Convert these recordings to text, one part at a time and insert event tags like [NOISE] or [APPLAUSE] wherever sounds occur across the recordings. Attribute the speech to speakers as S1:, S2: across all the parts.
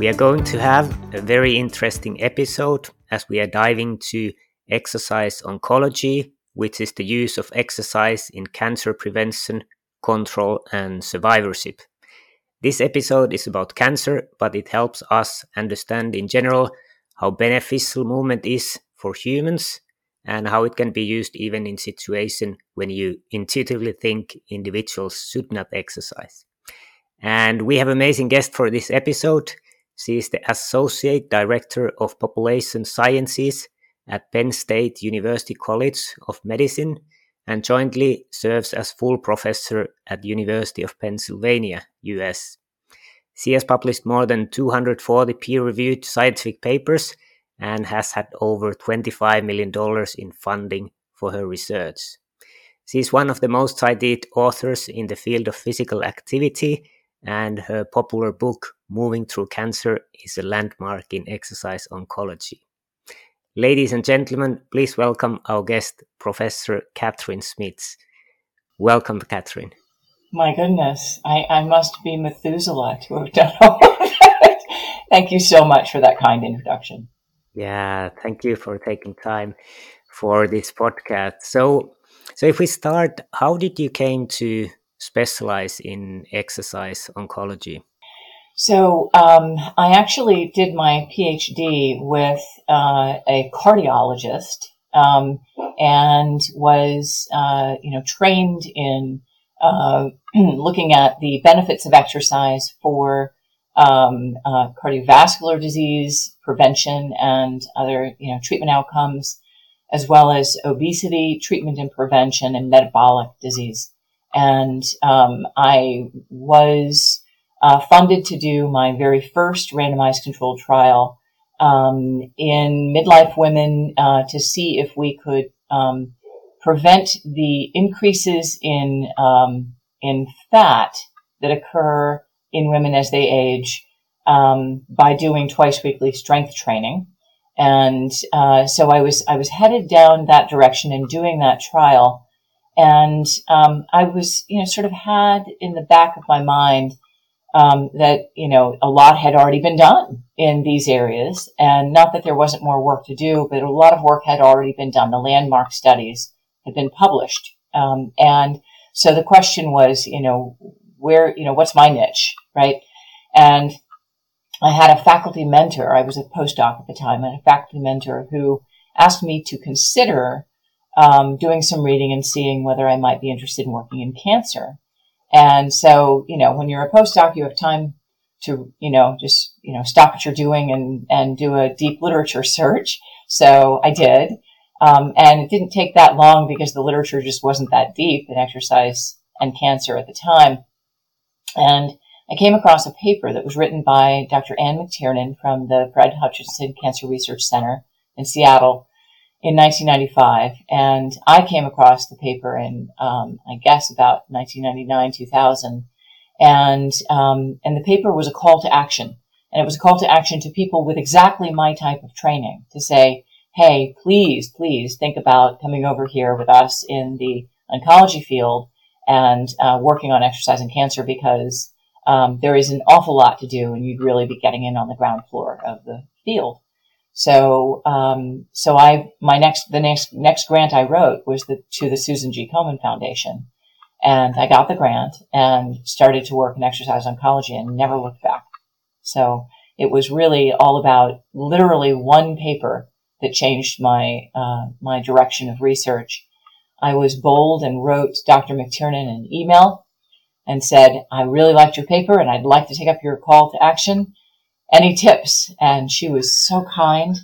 S1: We are going to have a very interesting episode as we are diving to exercise oncology, which is the use of exercise in cancer prevention, control, and survivorship. This episode is about cancer, but it helps us understand in general how beneficial movement is for humans and how it can be used even in situations when you intuitively think individuals should not exercise. And we have amazing guest for this episode. She is the Associate Director of Population Sciences at Penn State University College of Medicine and jointly serves as full professor at University of Pennsylvania, US. She has published more than 240 peer-reviewed scientific papers and has had over $25 million in funding for her research. She is one of the most cited authors in the field of physical activity and her popular book, Moving Through Cancer, is a landmark in exercise oncology. Ladies and gentlemen, please welcome our guest, Professor Kathryn Schmitz. Welcome, Kathryn.
S2: My goodness, I, I must be Methuselah to have done all of that. Thank you so much for that kind introduction.
S1: Yeah, thank you for taking time for this podcast. So, so if we start, how did you came to specialize in exercise oncology?
S2: So um, I actually did my PhD with uh, a cardiologist um, and was, uh, you know, trained in uh, [CLEARS THROAT] looking at the benefits of exercise for um, uh, cardiovascular disease prevention and other, you know, treatment outcomes, as well as obesity treatment and prevention and metabolic disease. And um, I was uh, funded to do my very first randomized controlled trial um, in midlife women uh, to see if we could um, prevent the increases in um, in fat that occur in women as they age um, by doing twice weekly strength training. And uh, so I was I was headed down that direction and doing that trial. And um, I was, you know, sort of had in the back of my mind um, that, you know, a lot had already been done in these areas. And not that there wasn't more work to do, but a lot of work had already been done. The landmark studies had been published. Um, and so the question was, you know, where, you know, what's my niche, right? And I had a faculty mentor. I was a postdoc at the time and a faculty mentor who asked me to consider um, doing some reading and seeing whether I might be interested in working in cancer. And so, you know, when you're a postdoc, you have time to, you know, just, you know, stop what you're doing and, and do a deep literature search. So I did. Um, and it didn't take that long because the literature just wasn't that deep in exercise and cancer at the time. And I came across a paper that was written by Dr. Anne McTiernan from the Fred Hutchinson Cancer Research Center in Seattle in 1995, and I came across the paper in, um, I guess, about 1999, 2000, and um, and the paper was a call to action, and it was a call to action to people with exactly my type of training to say, hey, please, please think about coming over here with us in the oncology field and uh, working on exercise and cancer because um, there is an awful lot to do, and you'd really be getting in on the ground floor of the field. So, um, so I, my next, the next, next grant I wrote was the, to the Susan G. Komen Foundation. And I got the grant and started to work in exercise oncology and never looked back. So it was really all about literally one paper that changed my, uh, my direction of research. I was bold and wrote Dr. McTiernan an email and said, I really liked your paper and I'd like to take up your call to action any tips? And she was so kind.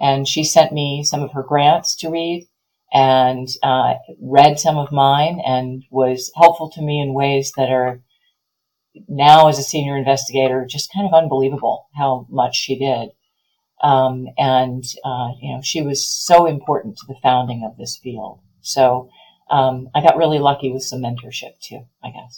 S2: And she sent me some of her grants to read and uh, read some of mine and was helpful to me in ways that are now as a senior investigator just kind of unbelievable how much she did. Um, and, uh, you know, she was so important to the founding of this field. So, um, I got really lucky with some mentorship too, I guess.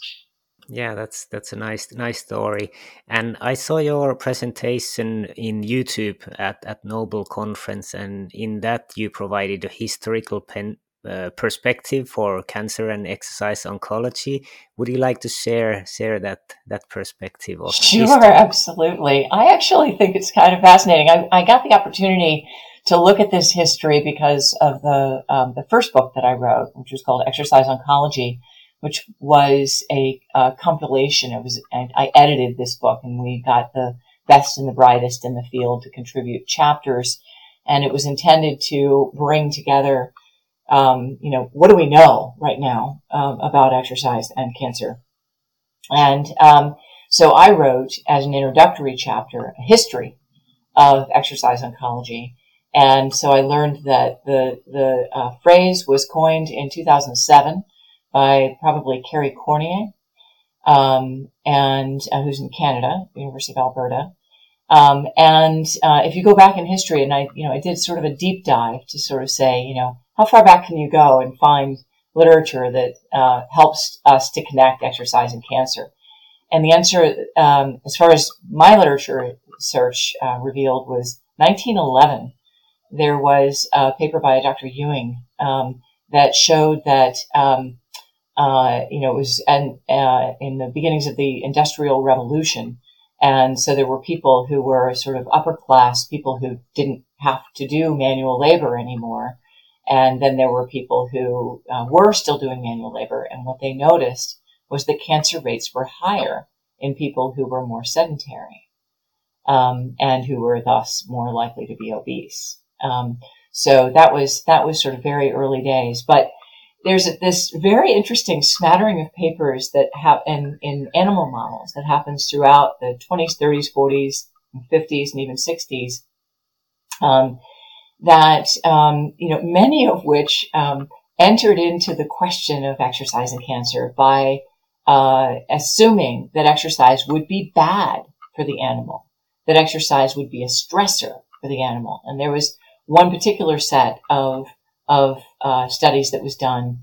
S1: Yeah, that's that's a nice nice story. And I saw your presentation in YouTube at at Noble Conference, and in that you provided a historical pen, uh, perspective for cancer and exercise oncology. Would you like to share share that that perspective?
S2: Of sure, history? absolutely. I actually think it's kind of fascinating. I, I got the opportunity to look at this history because of the um, the first book that I wrote, which was called Exercise Oncology which was a, a compilation. It was, and I edited this book and we got the best and the brightest in the field to contribute chapters. And it was intended to bring together, um, you know, what do we know right now um, about exercise and cancer? And um, so I wrote as an introductory chapter a history of exercise oncology. And so I learned that the the uh, phrase was coined in 2007 by probably Kerry Courneya, um, and uh, who's in Canada, University of Alberta. Um, and uh, if you go back in history, and I, you know, I did sort of a deep dive to sort of say, you know, how far back can you go and find literature that uh, helps us to connect exercise and cancer? And the answer, um, as far as my literature search uh, revealed, was 1911. There was a paper by Dr. Ewing um, that showed that um, uh, you know, it was and uh, in the beginnings of the Industrial Revolution, and so there were people who were sort of upper class, people who didn't have to do manual labor anymore, and then there were people who uh, were still doing manual labor, and what they noticed was that cancer rates were higher in people who were more sedentary, um, and who were thus more likely to be obese. Um, so that was that was sort of very early days, but there's this very interesting smattering of papers that have in, in animal models that happens throughout the 20s, 30s, 40s, 50s, and even 60s. Um, that um, you know, many of which um, entered into the question of exercise and cancer by uh, assuming that exercise would be bad for the animal, that exercise would be a stressor for the animal, and there was one particular set of of uh, studies that was done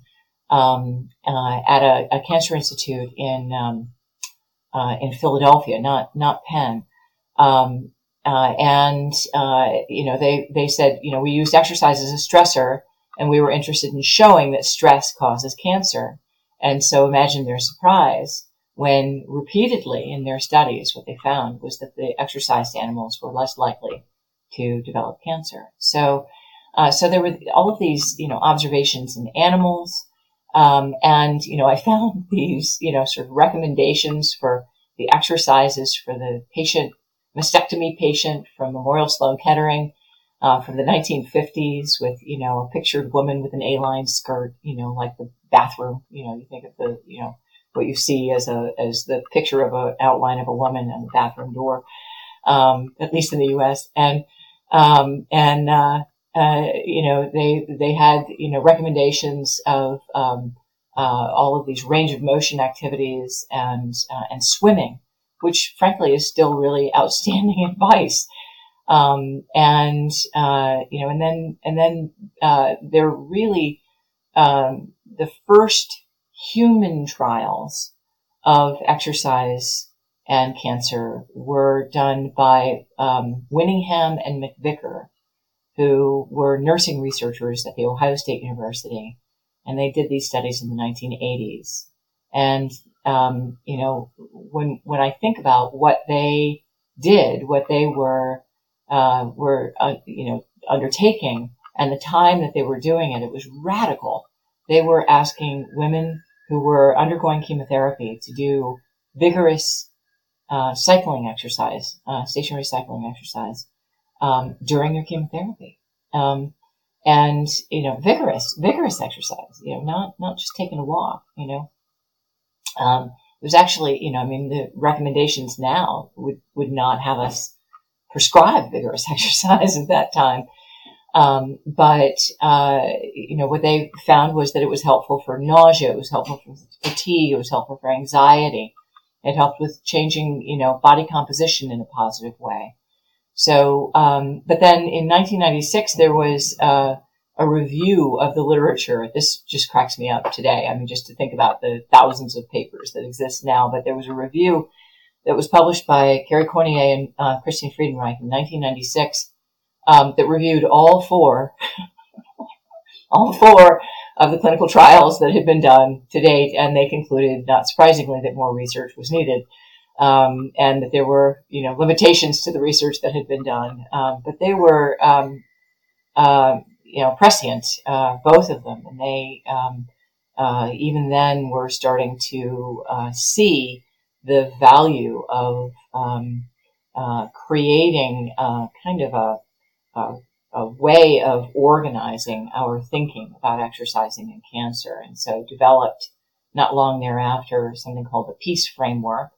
S2: um, uh, at a, a, cancer institute in um, uh, in Philadelphia, not not Penn. Um, uh, and uh, you know they they said you know we used exercise as a stressor, and we were interested in showing that stress causes cancer. And so imagine their surprise when repeatedly in their studies what they found was that the exercised animals were less likely to develop cancer. So uh, so there were all of these, you know, observations in animals. Um, and, you know, I found [LAUGHS] these, you know, sort of recommendations for the exercises for the patient, mastectomy patient from Memorial Sloan Kettering, uh, from the 1950s with, you know, a pictured woman with an A-line skirt, you know, like the bathroom, you know, you think of the, you know, what you see as a, as the picture of an outline of a woman on the bathroom door, um, at least in the U.S. And, um, and, uh, uh, you know, they they had you know recommendations of um, uh, all of these range of motion activities and uh, and swimming, which frankly is still really [LAUGHS] outstanding advice. Um, and uh, you know, and then and then uh, they're really um, the first human trials of exercise and cancer were done by um, Winningham and MacVicar who were nursing researchers at the Ohio State University, and they did these studies in the 1980s. And um, you know, when when I think about what they did, what they were uh, were uh, you know undertaking, and the time that they were doing it, it was radical. They were asking women who were undergoing chemotherapy to do vigorous uh, cycling exercise, uh, stationary cycling exercise, um, during your chemotherapy. Um, and, you know, vigorous, vigorous exercise, you know, not, not just taking a walk, you know. Um, there's actually, you know, I mean, the recommendations now would, would not have us prescribe vigorous [LAUGHS] exercise at that time. Um, but, uh, you know, what they found was that it was helpful for nausea, it was helpful for fatigue, it was helpful for anxiety. It helped with changing, you know, body composition in a positive way. So, um, but then in 1996 there was uh, a review of the literature. This just cracks me up today. I mean, just to think about the thousands of papers that exist now, but there was a review that was published by Kerry Courneya and uh, Christine Friedenreich in 1996 um, that reviewed all four, [LAUGHS] all four of the clinical trials that had been done to date, and they concluded, not surprisingly, that more research was needed. Um, and that there were, you know, limitations to the research that had been done, um, but they were, um, uh, you know, prescient, uh, both of them, and they um, uh, even then were starting to uh, see the value of um, uh, creating kind of a, a, a, way of organizing our thinking about exercising and cancer. And so developed not long thereafter something called the PEACE framework.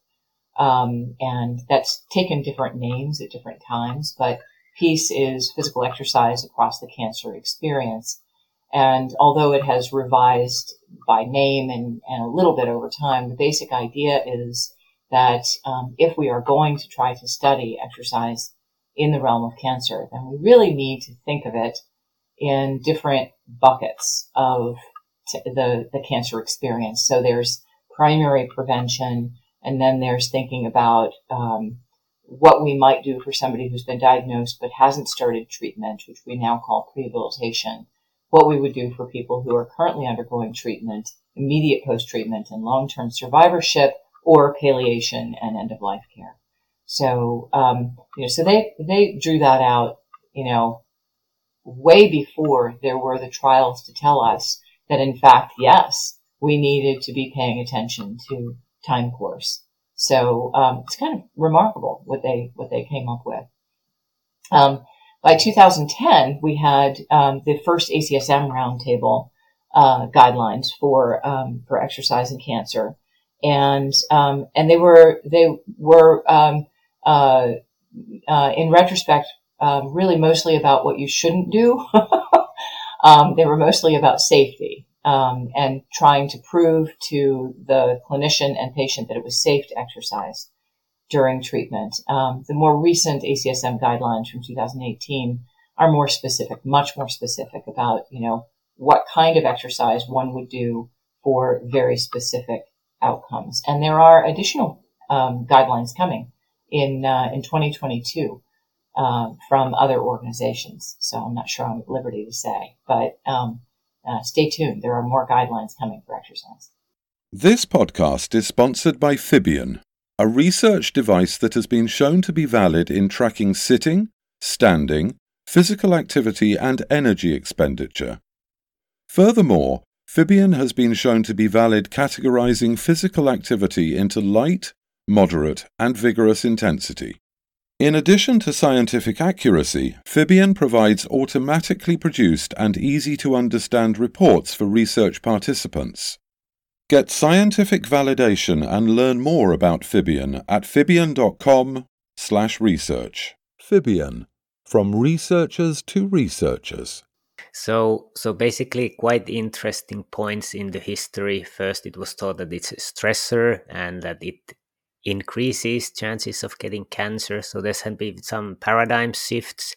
S2: Um, and that's taken different names at different times, but PEACE is physical exercise across the cancer experience. And although it has revised by name and, and a little bit over time, the basic idea is that um, if we are going to try to study exercise in the realm of cancer, then we really need to think of it in different buckets of t- the, the cancer experience. So there's primary prevention, and then there's thinking about um, what we might do for somebody who's been diagnosed but hasn't started treatment, which we now call rehabilitation. What we would do for people who are currently undergoing treatment, immediate post treatment, and long term survivorship, or palliation and end of life care. So, um, you know, so they, they drew that out, you know, way before there were the trials to tell us that in fact, yes, we needed to be paying attention to time course. So, um, it's kind of remarkable what they, what they came up with. Um, by 2010, we had, um, the first ACSM roundtable, uh, guidelines for, um, for exercise and cancer and um, and they were they were um, uh, uh, in retrospect really mostly about what you shouldn't do. [LAUGHS] Um, they were mostly about safety um, and trying to prove to the clinician and patient that it was safe to exercise during treatment. Um, the more recent ACSM guidelines from 2018 are more specific, much more specific about you know what kind of exercise one would do for very specific outcomes. And there are additional um, guidelines coming in uh, in 2022 uh, from other organizations. So I'm not sure I'm at liberty to say, but um, uh, stay tuned. There are more guidelines coming for exercise.
S3: This podcast is sponsored by Fibion, a research device that has been shown to be valid in tracking sitting, standing, physical activity, and energy expenditure. Furthermore, Fibion has been shown to be valid categorizing physical activity into light, moderate, and vigorous intensity. In addition to scientific accuracy, Fibion provides automatically produced and easy to understand reports for research participants. Get scientific validation and learn more about Fibion at fibion.com/research. Fibion, from researchers to researchers.
S1: So, so basically, quite interesting points in the history. First, it was thought that it's a stressor and that it increases chances of getting cancer. So there's been some paradigm shifts.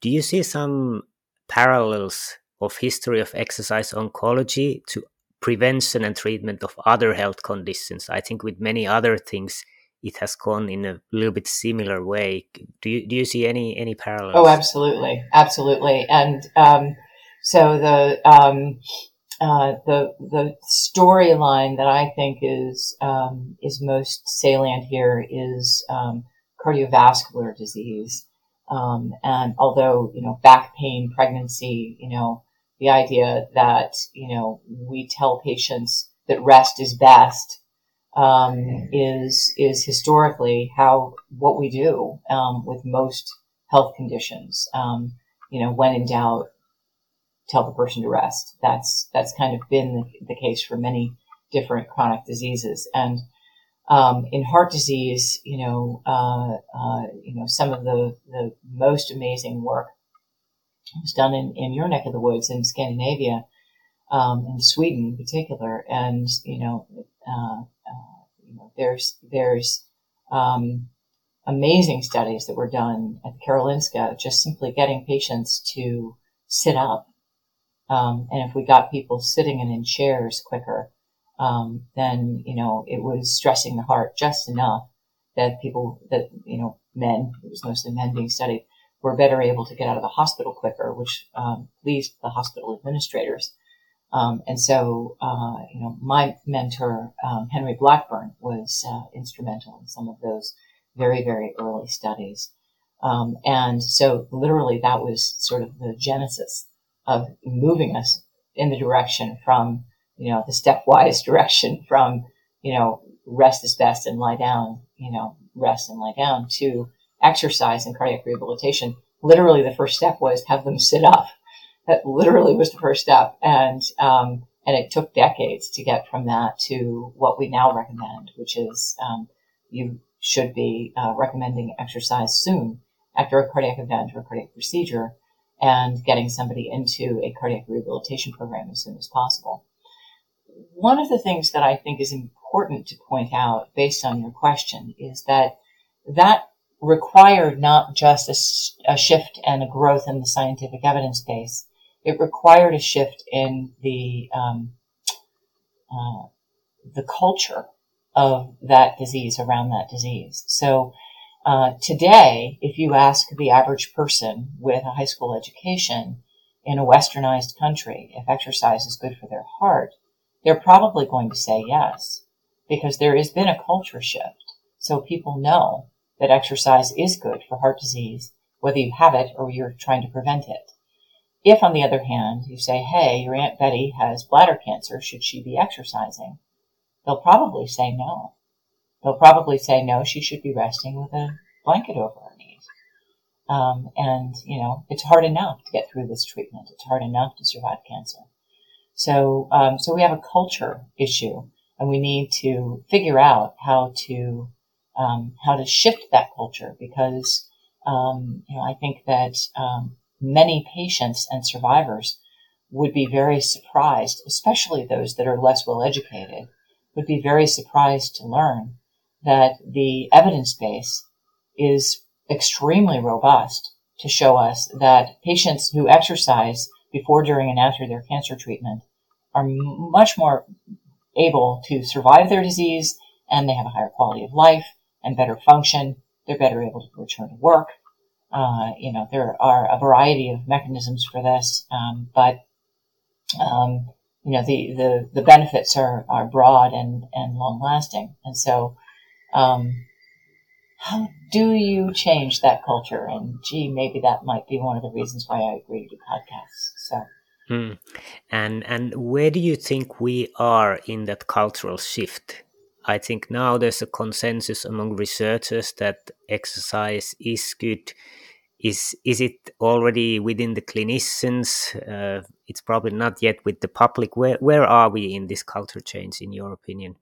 S1: Do you see some parallels of history of exercise oncology to prevention and treatment of other health conditions? I think with many other things, it has gone in a little bit similar way. Do you do you see any any parallels?
S2: Oh, absolutely, absolutely, and um, so the um, uh, the the storyline that I think is um, is most salient here is um, cardiovascular disease. Um, and although you know back pain, pregnancy, you know the idea that you know we tell patients that rest is best um, is is historically how what we do um, with most health conditions. you know, when in doubt, tell the person to rest. That's that's kind of been the, the case for many different chronic diseases. And um, in heart disease, you know, uh, uh, you know, some of the the most amazing work was done in, in your neck of the woods in Scandinavia, um, in Sweden in particular. And you know, uh, uh you know, there's there's um, amazing studies that were done at Karolinska, just simply getting patients to sit up. Um, and if we got people sitting and in chairs quicker, um, then, you know, it was stressing the heart just enough that people that, you know, men, it was mostly men being studied, were better able to get out of the hospital quicker, which um, pleased the hospital administrators. Um, and so, uh, you know, my mentor, um, Henry Blackburn, was uh, instrumental in some of those very, very early studies. Um, and so, literally, that was sort of the genesis of moving us in the direction from, you know, the stepwise [LAUGHS] direction from, you know, rest is best and lie down, you know, rest and lie down to exercise and cardiac rehabilitation. Literally, the first step was have them sit up that literally was the first step. And, um, and it took decades to get from that to what we now recommend, which is, um, you should be uh, recommending exercise soon after a cardiac event or a cardiac procedure and getting somebody into a cardiac rehabilitation program as soon as possible. One of the things that I think is important to point out based on your question is that that required not just a, a shift and a growth in the scientific evidence base, it required a shift in the um, uh, the culture of that disease around that disease. So uh, today, if you ask the average person with a high school education in a westernized country if exercise is good for their heart, they're probably going to say yes, because there has been a culture shift. So people know that exercise is good for heart disease, whether you have it or you're trying to prevent it. If, on the other hand, you say, hey, your Aunt Betty has bladder cancer, should she be exercising? They'll probably say no. They'll probably say no, she should be resting with a blanket over her knees. Um, and, you know, it's hard enough to get through this treatment. It's hard enough to survive cancer. So, um, so we have a culture issue and we need to figure out how to, um, how to shift that culture because, um, you know, I think that, um, many patients and survivors would be very surprised, especially those that are less well educated, would be very surprised to learn that the evidence base is extremely robust to show us that patients who exercise before, during, and after their cancer treatment are much more able to survive their disease and they have a higher quality of life and better function. They're better able to return to work. Uh, you know, there are a variety of mechanisms for this, um, but um, you know, the, the, the benefits are, are broad and, and long lasting. And so, um, how do you change that culture? And gee, maybe that might be one of the reasons why I agree to do podcasts. So.
S1: Hmm. And and where do you think we are in that cultural shift? I think now there's a consensus among researchers that exercise is good is is it already within the clinicians uh, it's probably not yet with the public where where are we in this culture change in your opinion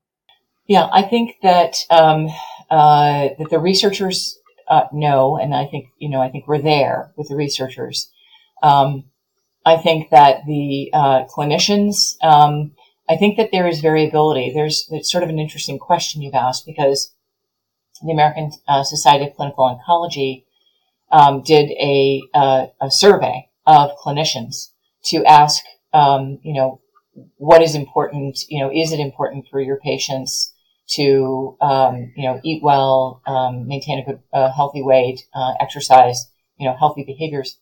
S2: yeah i think that um, uh, that the researchers uh, know and i think you know i think we're there with the researchers um, i think that the uh, clinicians um, i think that there is variability there's, there's sort of an interesting question you've asked because the american uh, society of clinical oncology um, did a, uh, a survey of clinicians to ask, um, you know, what is important? You know, is it important for your patients to, um, you know, eat well, um, maintain a good, healthy weight, uh, exercise, you know, healthy behaviors?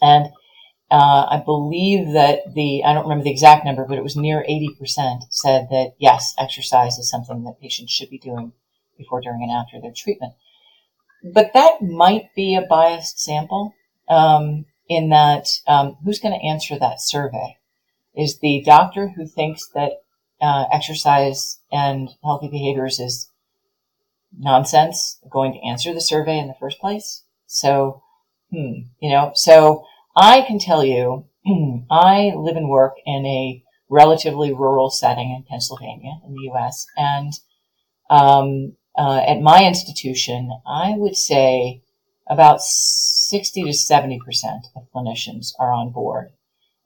S2: And uh, I believe that the, I don't remember the exact number, but it was near 80% said that yes, exercise is something that patients should be doing before, during, and after their treatment. But that might be a biased sample um, in that um, who's going to answer that survey? Is the doctor who thinks that uh, exercise and healthy behaviors is nonsense going to answer the survey in the first place? So, hmm, you know, so I can tell you, [CLEARS THROAT] I live and work in a relatively rural setting in Pennsylvania in the U.S. and um, uh, at my institution, I would say about 60 to 70% of clinicians are on board.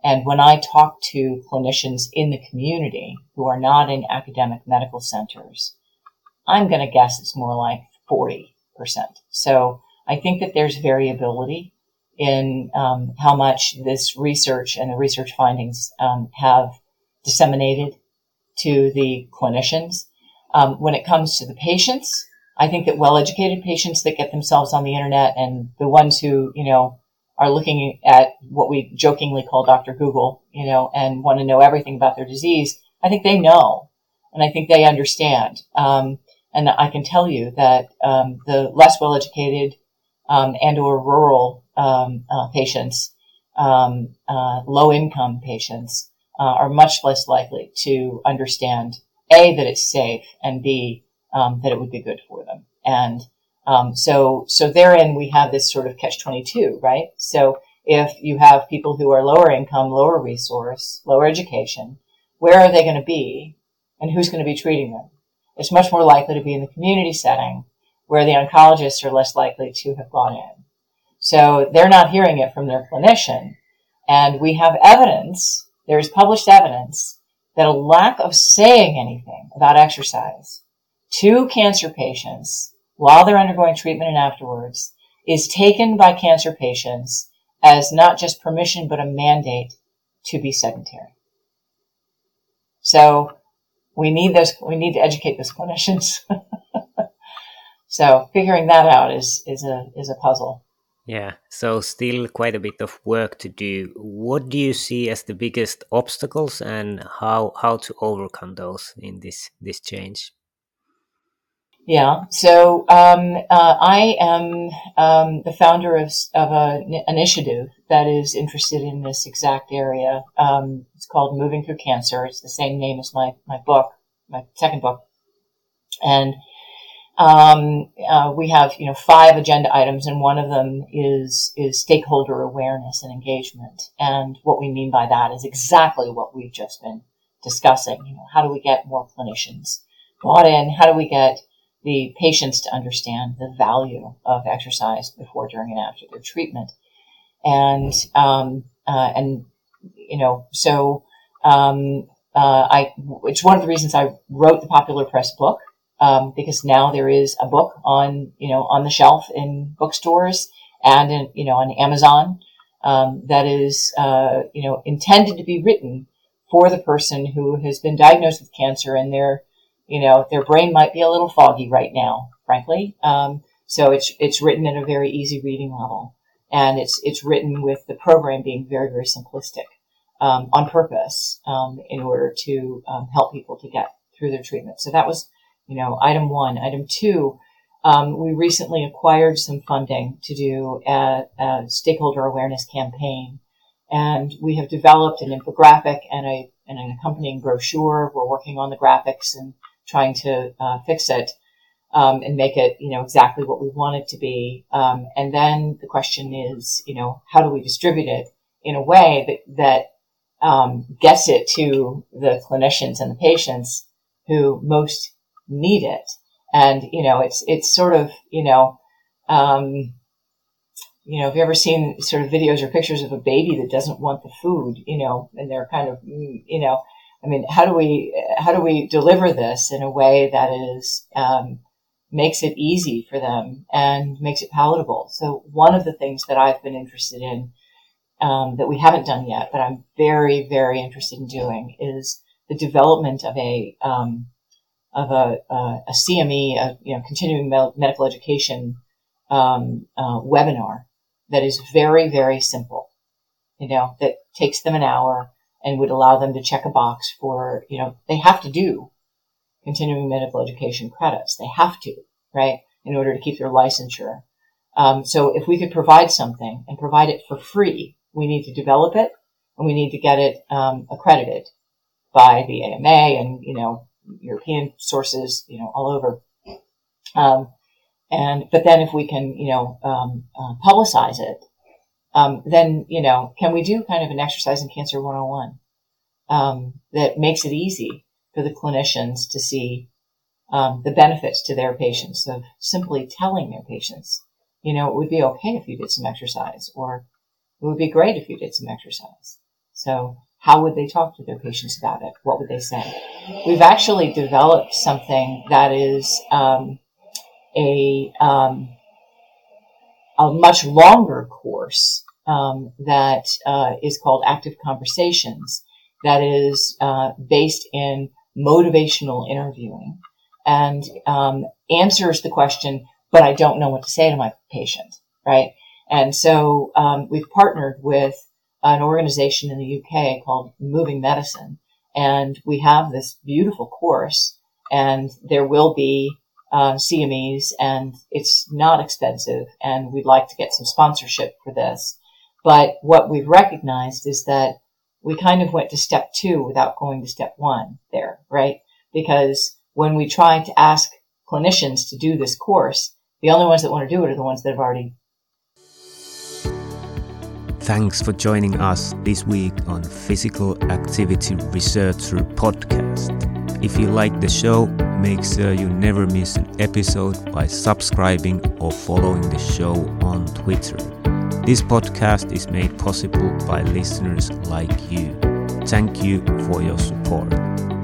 S2: And when I talk to clinicians in the community who are not in academic medical centers, I'm going to guess it's more like 40%. So I think that there's variability in um, how much this research and the research findings um, have disseminated to the clinicians. Um, when it comes to the patients, I think that well-educated patients that get themselves on the internet and the ones who, you know, are looking at what we jokingly call Dr. Google, you know, and want to know everything about their disease, I think they know and I think they understand. Um, and I can tell you that um, the less well-educated um, and or rural um, uh, patients, um, uh, low-income patients, uh, are much less likely to understand a that it's safe and b um, that it would be good for them. And Um, so, so therein we have this sort of catch-22, right? So if you have people who are lower income, lower resource, lower education, where are they going to be and who's going to be treating them? It's much more likely to be in the community setting where the oncologists are less likely to have gone in. So they're not hearing it from their clinician. And we have evidence, there's published evidence that a lack of saying anything about exercise to cancer patients while they're undergoing treatment and afterwards is taken by cancer patients as not just permission, but a mandate to be sedentary. So we need those, we need to educate those [LAUGHS] clinicians. so figuring that out is, is a, is a puzzle.
S1: Yeah, so still quite a bit of work to do. What do you see as the biggest obstacles and how, how to overcome those in this, this change?
S2: Yeah, so um, uh, I am um, the founder of, of an initiative that is interested in this exact area. Um, it's called Moving Through Cancer. It's the same name as my, my book, my second book. And um, uh, we have you know five agenda items, and one of them is is stakeholder awareness and engagement. And what we mean by that is exactly what we've just been discussing. You know, how do we get more clinicians bought in? How do we get the patients to understand the value of exercise before, during, and after their treatment? And um, uh, and you know, so um, uh, I it's one of the reasons I wrote the Popular Press book um, because now there is a book on you know on the shelf in bookstores and in you know on Amazon um, that is uh, you know intended to be written for the person who has been diagnosed with cancer and their you know their brain might be a little foggy right now, frankly. Um, so it's it's written at a very easy reading level, and it's it's written with the program being very very simplistic um, on purpose um, in order to um, help people to get through their treatment. So that was you know, item one. Item two, um, we recently acquired some funding to do a, a, stakeholder awareness campaign, and we have developed an infographic and a and an accompanying brochure. We're working on the graphics and trying to uh, fix it um, and make it, you know, exactly what we want it to be. Um, and then the question is, you know, how do we distribute it in a way that that um, gets it to the clinicians and the patients who most need it. And, you know, it's, it's sort of, you know, um, you know, have you ever seen sort of videos or pictures of a baby that doesn't want the food, you know, and they're kind of, you know, I mean, how do we, how do we deliver this in a way that is, um, makes it easy for them and makes it palatable? So one of the things that I've been interested in, um, that we haven't done yet, but I'm very, very interested in doing is the development of a, um, of a, a, a CME, a, you know, continuing medical education um, uh, webinar that is very, very simple. You know, that takes them an hour and would allow them to check a box for, you know, they have to do continuing medical education credits. They have to, right, in order to keep their licensure. Um, so if we could provide something and provide it for free, we need to develop it and we need to get it um, accredited by the AMA and you know European sources, you know, all over. Um, and but then if we can, you know, um, uh, publicize it, um, then you know, can we do kind of an exercise in cancer 101 um, that makes it easy for the clinicians to see um, the benefits to their patients of simply telling their patients, you know, it would be okay if you did some exercise, or it would be great if you did some exercise. So how would they talk to their patients about it? What would they say? We've actually developed something that is um, a um, a much longer course um, that uh, is called Active Conversations, that is uh, based in motivational interviewing and um, answers the question, but I don't know what to say to my patient, right? And so um, we've partnered with an organization in the UK called Moving Medicine, and we have this beautiful course, and there will be uh, CMEs, and it's not expensive, and we'd like to get some sponsorship for this. But what we've recognized is that we kind of went to step two without going to step one there, right? Because when we try to ask clinicians to do this course, the only ones that want to do it are the ones that have already.
S1: Thanks for joining us this week on Physical Activity Researcher Podcast. If you like the show, make sure you never miss an episode by subscribing or following the show on Twitter. This podcast is made possible by listeners like you. Thank you for your support.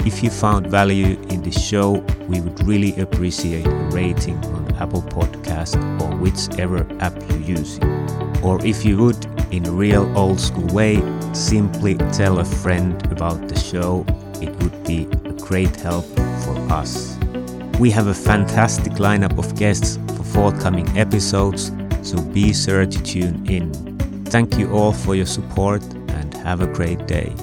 S1: If you found value in the show, we would really appreciate a rating on Apple Podcast or whichever app you're using. Or if you would, in a real old school way, simply tell a friend about the show. It would be a great help for us. We have a fantastic lineup of guests for forthcoming episodes, so be sure to tune in. Thank you all for your support and have a great day.